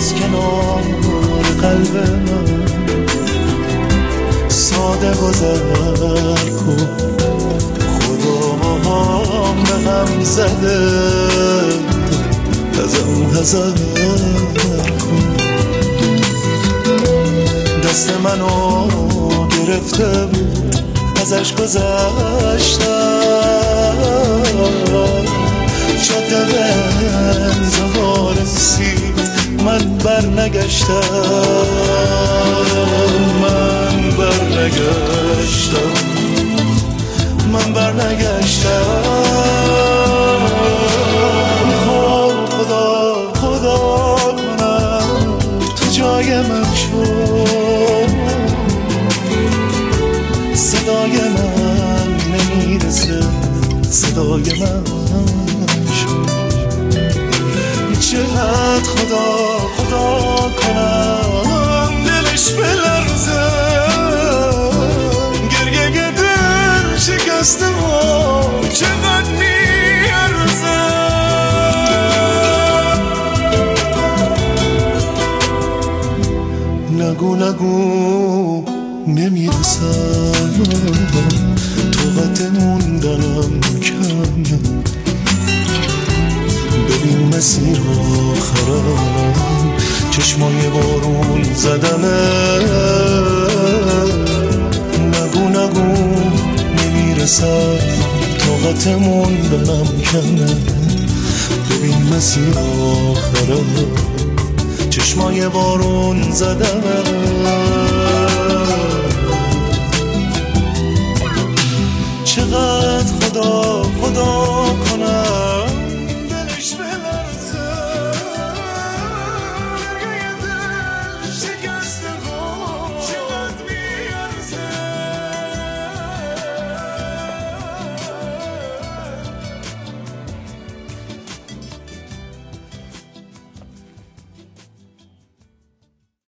از کنار قلب من. ساده گذر کن. خدا به هم زده. ازم هزار کن دست منو گرفته بود. ازش گذشتم. من بر نگشتم من بر نگشتم من بر نگشتم خب خدا خدا کنم تو جای من شد صدای من نمی‌رسه. صدای من. دلش بلرزه گریه دل شکسته ها چقدر میارزه نگو نگو نمی‌رسم طاقت موندنم کم ببین مسیر آخرم چشمای بارون زدمه. نگو نگو نمی‌رسم طاقت موندنم کمه. ببین مسیر آخرم چشمای بارون زدمه. چقدر خدا خدا